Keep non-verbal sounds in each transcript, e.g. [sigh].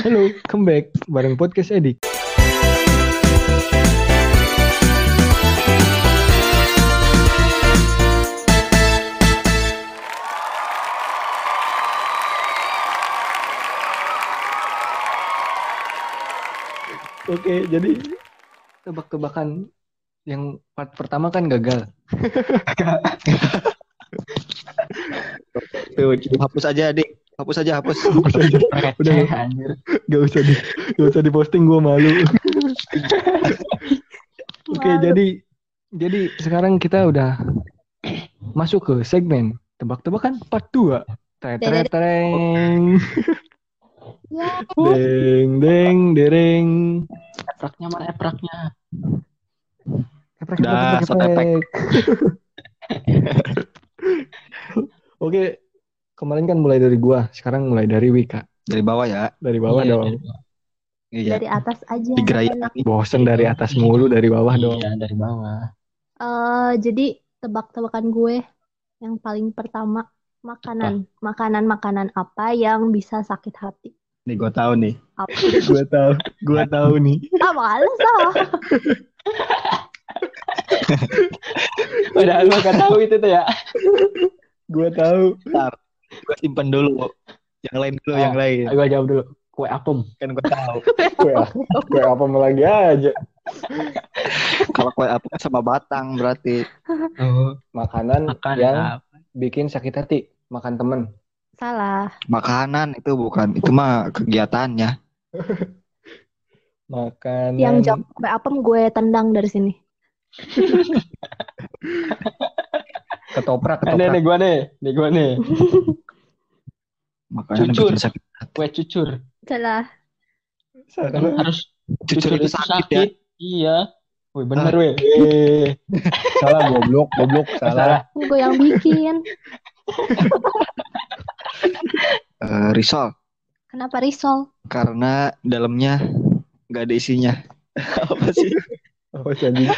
Halo, come back bareng podcast Edik. Oke, jadi tebak-tebakan yang part pertama kan gagal. [laughs] Tuh, hapus aja, Dik. Hapus aja, hapus. [laughs] Udah, Receh anjir. Gak usah di, gak usah diposting gue malu. [laughs] Oke, jadi jadi sekarang kita udah masuk ke segmen tebak-tebakan part 2. Tereng, tereng, Ya, deng, deng, dereng. Epraknya mana epraknya? Eprek. Oke, kemarin kan mulai dari gua, sekarang mulai dari Wika. Dari bawah ya. Dari bawah Iya, dong. dari bawah. Iya. dari atas aja. Digerayak. Bosen dari atas mulu, dari bawah dong. Iya, dari bawah. Eh, jadi tebak-tebakan gue yang paling pertama makanan, makanan makanan apa yang bisa sakit hati? Nih gua tahu nih. Apa? [laughs] Gua tahu, gua tahu nih. [laughs] Ah, males ah. Padahal lu gak tahu itu tuh ya. [laughs] Gua tahu. Bentar. Gua simpen dulu. Yang lain dulu, Oh. yang lain. Gua jawab dulu. Kue apem. Kan gua tahu. [laughs] Kue, kue apa lagi aja. Kalau kue apa sama batang berarti. Oh, Makanan makan yang apa? bikin sakit hati, makan temen. Salah. Makanan itu bukan. Itu mah kegiatannya. [laughs] Makanan Yang jawab kue apem gue tendang dari sini. [laughs] ketoprak, Eh, nih, nih ketoprak. gua nih. Nih gua nih. Makanan yang Cucur. bikin sakit. Kue cucur. Salah. Kan harus Cucur itu sakit ya. Iya. Wih, bener weh. Eh, salah goblok, goblok, salah. Gue yang bikin. Eh, risol. Kenapa risol? Karena dalamnya nggak ada isinya. [laughs] apa sih? Apa sih anjing?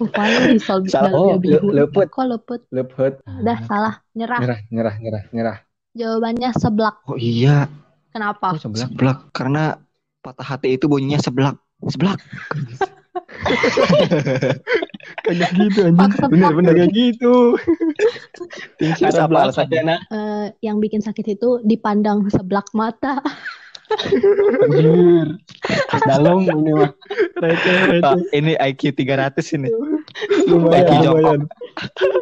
Rupanya risol Salah. Oh, lepet, Kok lepet? lepet. Dah salah. Nyerah. Nyerah, nyerah, nyerah, nyerah. Jawabannya seblak. Oh iya, Kenapa? Oh, sebelah. seblak. Karena patah hati itu bunyinya seblak. Seblak. [laughs] Kayak gitu anjing. Paksa Bener, banget. bener kayak gitu. [laughs] Tinggi Terus apa sebelah alasannya? saja, Eh, yang bikin sakit itu dipandang seblak mata. [laughs] Anjir. Dalam ini mah. Receh, receh. ini IQ 300 ini. Lumayan, Lagi lumayan.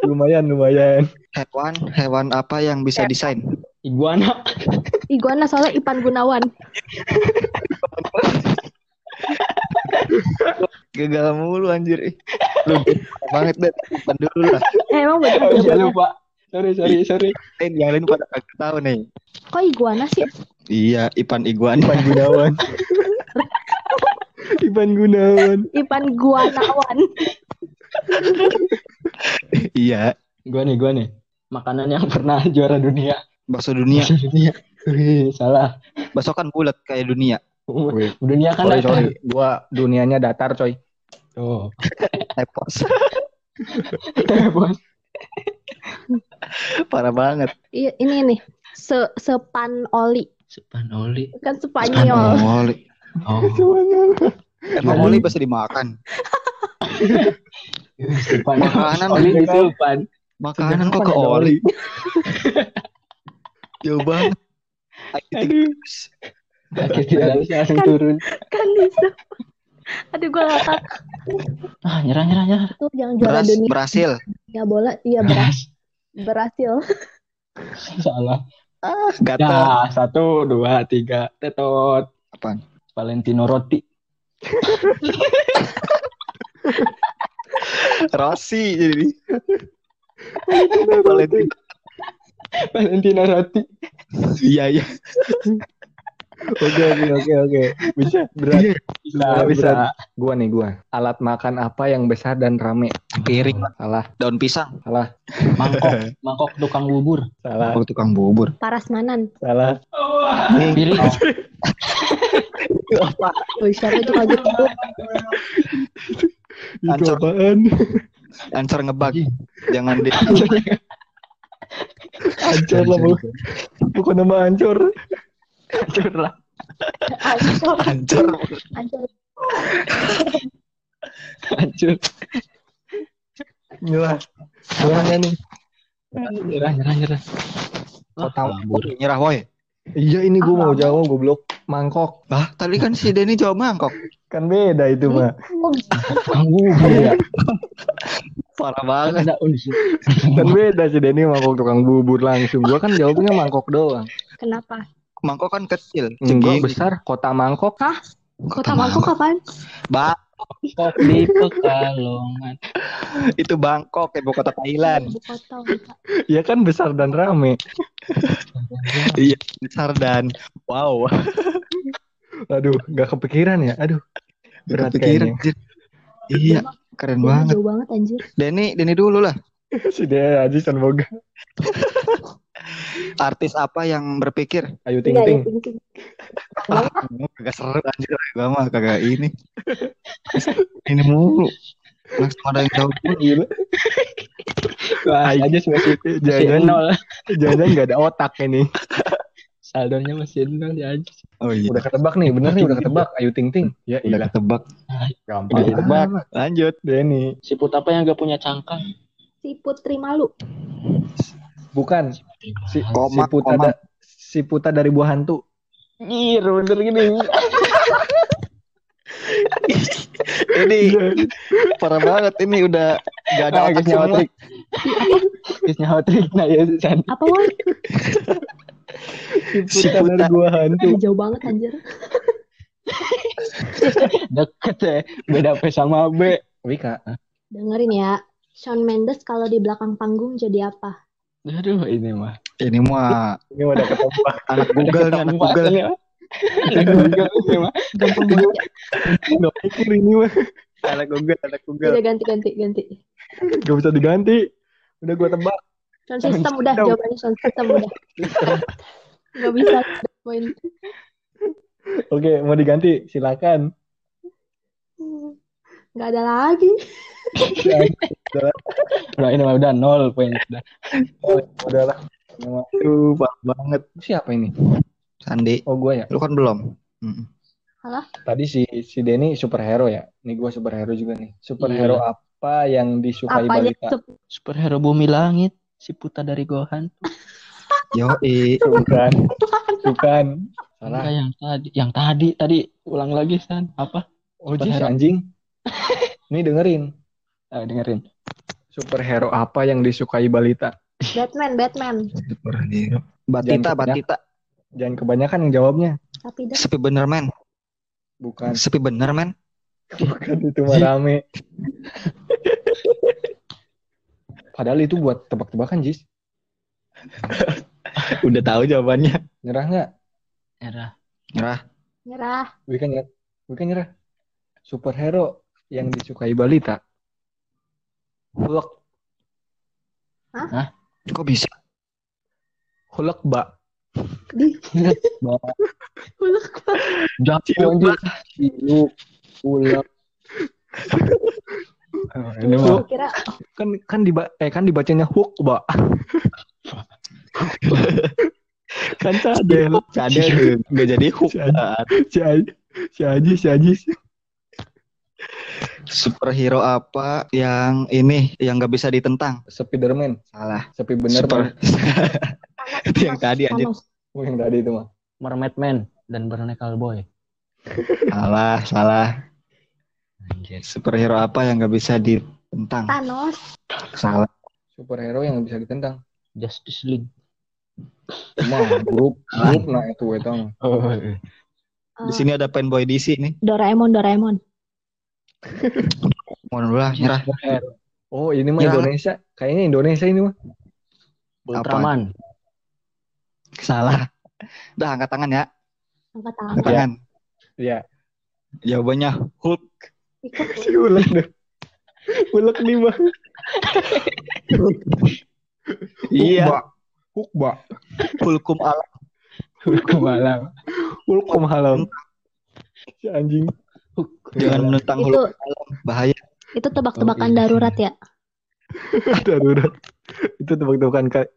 Lumayan, lumayan. Hewan, hewan apa yang bisa desain? Iguana. Iguana soalnya Ipan Gunawan. [laughs] Gagal mulu anjir. Lu banget deh. Depan dulu lah. Eh, emang bener Oh, iya lupa. Sorry, sorry, sorry. Lain yang lain pada kagak tahu nih. Kok iguana sih? Iya, Ipan Iguan. Ipan Gunawan. [laughs] Ipan Gunawan. Ipan Guanawan. iya, Gua nih, gua nih. Makanan yang pernah [laughs] juara dunia. bakso dunia. Juara dunia. Wih, salah. Bakso kan bulat kayak dunia. Wih, Dunia kan Sorry, sorry. Gua dunianya datar, coy. Tuh. Epos. Bos. Parah banget. Iya, ini nih. Se sepan oli. Spanoli. Kan Spanyol. Oli. Oh. [laughs] Emang oli bisa dimakan. [laughs] Makanan Oli juga. Makanan Sejak kok ke oli. [laughs] Jauh banget. IQ Aduh. 300. Kaki tidak bisa langsung turun. kan bisa. Aduh, gue ngakak. Ah, nyerah, nyerah, nyerah. Tuh yang juara Beras, dunia berhasil. ya bola. Iya, beras. [laughs] Berhasil. Salah. Ah. Ya, satu, dua, tiga. Tetot. Apaan? Valentino Roti. [laughs] Rossi jadi. Valentino. Valentino Roti. Iya, iya. Oke, oke, oke, oke. Bisa, berat. Bisa, Berat, bisa. berat. Gua nih, gua. Alat makan apa yang besar dan rame? Piring, Salah, daun pisang. salah, Mangkok, [laughs] mangkok tukang bubur. salah, Oh, tukang bubur. Parasmanan. salah. Piring. Wih, siapa itu kaget? Itu Ancur. apaan? Ancur ngebug. Jangan di Ancur lah, bu. Bukan nama ancur. Hancur lah. Ancur. Hancur. Ancur. Hancur. Nyerah. Nih? Nyerah, nyerah, nyerah. Kota. Nyerah woi. Iya ini gue mau jawab goblok. Mangkok. Lah, tadi kan si Denny jawab mangkok. Kan beda itu mah. Oh, gitu. Tukang bubur ya. Parah banget. Ada unsur. Kan beda sih Denny mangkok tukang bubur langsung. Gua kan jawabnya mangkok doang. Kenapa? Mangkok kan kecil. Enggak Segini. besar kota mangkok. Kota Mangkok kapan? Ba Kok di Pekalongan. itu Bangkok, ibu kota Thailand. Ibu kota. Pak. Ya kan besar dan rame. Iya, besar dan wow. Aduh, nggak kepikiran ya. Aduh. Berat Kepikiran. Iya, keren Ini banget. Jauh banget anjir. Denny, Denny dulu lah. [laughs] Si dia aja semoga. Artis apa yang berpikir? Ayo ting Iya, ting. Ah, kagak seru anjir, gua mah kagak ini. [laughs] ini mulu. Langsung ada yang jawab [laughs] pun gila. Wah, aja masih masih Jangan nol. jangan nggak ada otak ini. Saldonya masih nol ya aja. Oh iya. Udah ketebak nih, bener nih udah ketebak. Ayo ting ting. Ya Udah iya. ketebak. Gampang ketebak. amat. Lanjut. Denny. Siput apa yang gak punya cangkang? Si Putri Malu. Bukan. Si, Koma, si puta koma. da- si puta dari buah hantu. Nyir, bener gini. [laughs] Ini parah banget ini udah gak ada Nah, otak. Kisnya hotrik. Nah, ya, San. Apa Wan? Si Si puta dari buah hantu. Jauh banget anjir. [laughs] Deket ya. Beda P sama B. Wika. Dengerin ya. Shawn Mendes kalau di belakang panggung jadi apa? Aduh, ini mah. Ini mah Ini udah ketebak. anak Google nih, anak Google. Ini mah. Anak Google ini mah. Gampang banget. Nggak pikir ini mah. Anak Google, anak Google. Udah ganti ganti ganti. Gak bisa diganti. Udah gua tebak. Sound system udah jawabannya sound system udah. [laughs] Gak bisa poin. Oke, mau diganti. Silakan. Gak ada lagi. Udah, ini mah udah nol poin. Udah. Udahlah. Aduh, parah banget. Siapa ini? Sandi, Oh, gua ya. lu kan belum. Mm. Tadi si si Denny superhero ya. Nih gua superhero juga nih. Superhero Iya. apa yang disukai Apanya balita? tuh? Superhero bumi langit. Si puta dari Gohan. [laughs] Yo, Bukan. Bukan. Enggak yang tadi. Yang tadi. Tadi ulang lagi, San. Apa? Oh, jis, Superhero. anjing. [laughs] Nih dengerin. Ah, dengerin. Superhero apa yang disukai balita? Batman, Batman. superhero. Batita, Jangan kebanyakan. Batita. Jangan kebanyakan yang jawabnya. Tapi dah. Sepi bener, men. Bukan. Sepi bener, men. Bukan itu mah rame. [laughs] Padahal itu buat tebak-tebakan, Jis. Udah tahu jawabannya. Nyerah nggak? Era. Nyerah. Nyerah. Wika nyerah. Wika nyerah. Superhero yang disukai balita. Hulk. Kok bisa? Hulk, Mbak. Di. Ulek Jangan lanjut. Ciluk. Ulek. Oh, ini mah. Kira Kan kan diba eh kan dibacanya hook, Mbak. [laughs] kan cadel. Cadel nggak jadi hook. Si Aji, si Aji, si Aji. Superhero apa yang ini yang nggak bisa ditentang? Spiderman. Salah. Sepi bener Super. [laughs] Itu yang tadi anjir. Oh, yang tadi itu mah. Mermaid Man dan Barnacle Boy. Salah, salah. Anjir. Superhero apa yang nggak bisa ditentang? Thanos. Salah. Superhero yang bisa ditentang. Justice League. Mah grup grup nah itu itu. Oh, Di sini ada fanboy DC nih. Doraemon, Doraemon. Mohon dulu lah, nyerah. Oh, ini mah Ya. Indonesia. Kayaknya Indonesia ini mah. Ultraman. Salah. Udah angkat tangan ya. Angkat Angkat tangan. tangan. Iya. Jawabannya Hulk. Ikut. [laughs] Si ulek deh. Ulek nih, Bang. Iya. Mbak. Hook, Mbak. Hulkum alam. Malam. Hulkum halam. Si anjing. Jangan menentang Itu hulkum alam. Bahaya. itu tebak-tebakan Oh, iya. darurat ya. [laughs] Darurat. Itu tebak-tebakan Kak.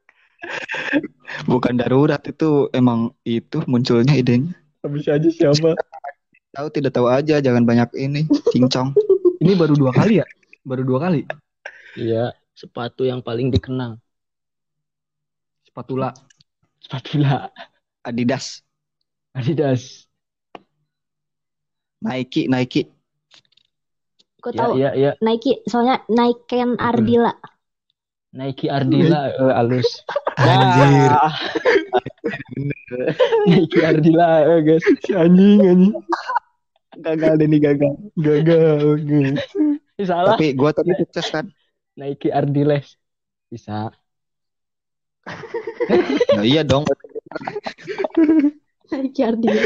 Bukan darurat itu emang itu munculnya idenya. Habis aja siapa? Tahu tidak tahu aja, jangan banyak ini cincong. Ini baru dua kali ya? Baru dua kali. Iya, sepatu yang paling dikenang. Spatula. Spatula Adidas, Adidas. Nike, Nike. Gue Ya, tahu iya, iya. Nike, soalnya Nike Ardila. Nike Ardila eh, halus. [laughs] Anjir. Ya. [laughs] Nike Ardila eh, guys. Si anjing anjing. Gagal Denny gagal. Gagal. guys. Ih, Salah. Tapi gua tadi sukses kan. Nike Ardiles. Bisa. Nah, iya dong. Ardila.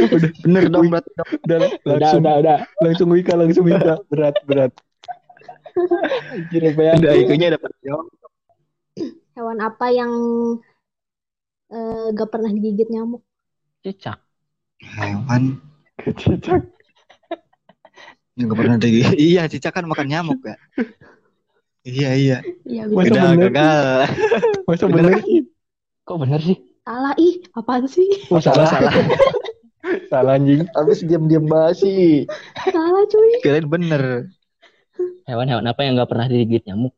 Bener dong dong. Udah, Udah, langsung, udah, udah. langsung Wika, langsung Wika. Berat, berat. Anjir, apa ya? Udah IQ-nya dapat jawab. Hewan apa yang eh, gak pernah digigit nyamuk? Cicak. Hewan Cicak. yang gak pernah di Iya, cicak kan makan nyamuk ya. Iya, iya. Iya. Udah gagal. Masa Bener bener? Kok bener sih? Salah ih, apaan sih? Oh, salah, salah. salah anjing. Habis diam-diam basi. Salah cuy. Kirain bener. Hewan-hewan apa yang nggak pernah digigit nyamuk?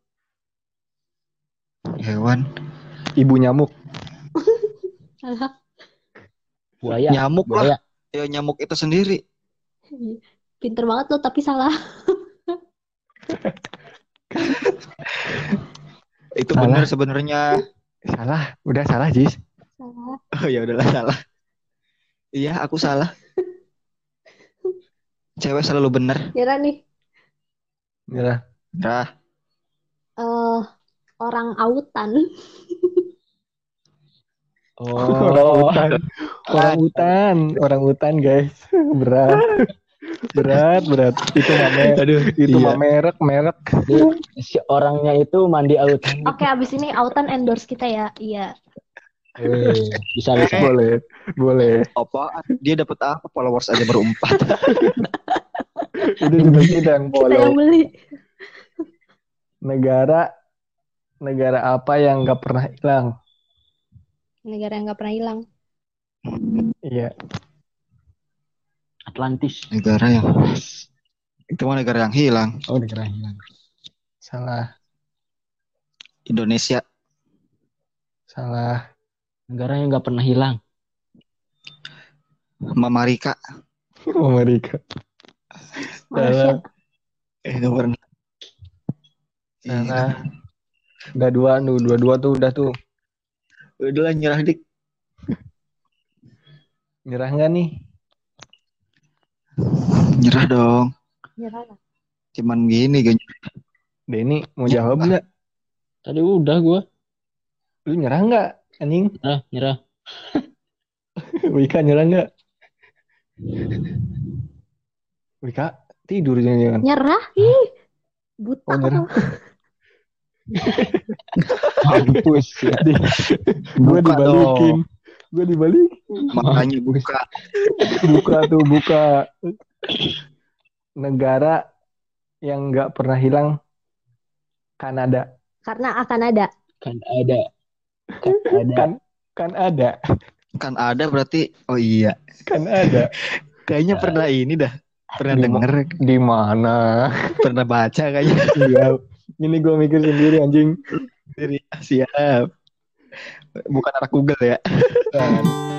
Hewan Ibu nyamuk. Salah. Buaya. nyamuk Buaya. lah. Ya nyamuk itu sendiri. Pinter banget lo tapi salah. [laughs] [laughs] Itu Salah. bener sebenarnya. Salah. Udah salah, Jis. Salah. Oh ya udahlah salah. Iya, aku salah. Cewek selalu bener. Kira nih, Nyerah. Nah, eh orang autan. Orang Oh, hutan. Orang hutan. Orang hutan, guys. Berat. Berat, berat. Itu merek. aduh, Itu iya. merek, merek. si orangnya itu mandi autan. Oke, abis ini autan endorse kita ya. Iya. Wih, bisa bisa. Boleh. Boleh. Apaan? Dia dapat apa? Followers aja baru empat. [laughs] Itu juga kita yang Kita yang follow. beli. Negara negara apa yang nggak pernah hilang? Negara yang gak pernah hilang. Iya. Atlantis. Negara yang itu mah negara yang hilang. Oh, negara hilang. Salah. Indonesia. Salah. Negara yang nggak pernah hilang. Mamarika. [laughs] Amerika. Malaysia. Eh, nggak pernah. Salah. Udah dua tuh, dua-dua tuh udah tuh. Udah lah nyerah dik. Nyerah nggak nih? Nyerah dong. Nyerah lah. Cuman gini gak Denny mau jawab nggak? Tadi udah gua. Lu nyerah nggak? Anjing. Nyerah, nyerah. [laughs] Wika nyerah nggak? Wika tidur jangan-jangan. Nyerah? Ih. Buta. Oh, nyerah. Mampus ya. Gue dibalikin. Gue dibalikin. Makanya [laughs] buka. Buka tuh buka. Negara yang nggak pernah hilang Kanada. Karena akan ada. Kan ada. Kan ada. Kan kan ada. Kan ada berarti. Oh iya. Kan ada. Kayaknya pernah ini dah. Pernah Di- denger. Di mana? Pernah baca kayaknya. Iya. Ini gue mikir sendiri anjing. Siap. Bukan anak Google ya. Kan.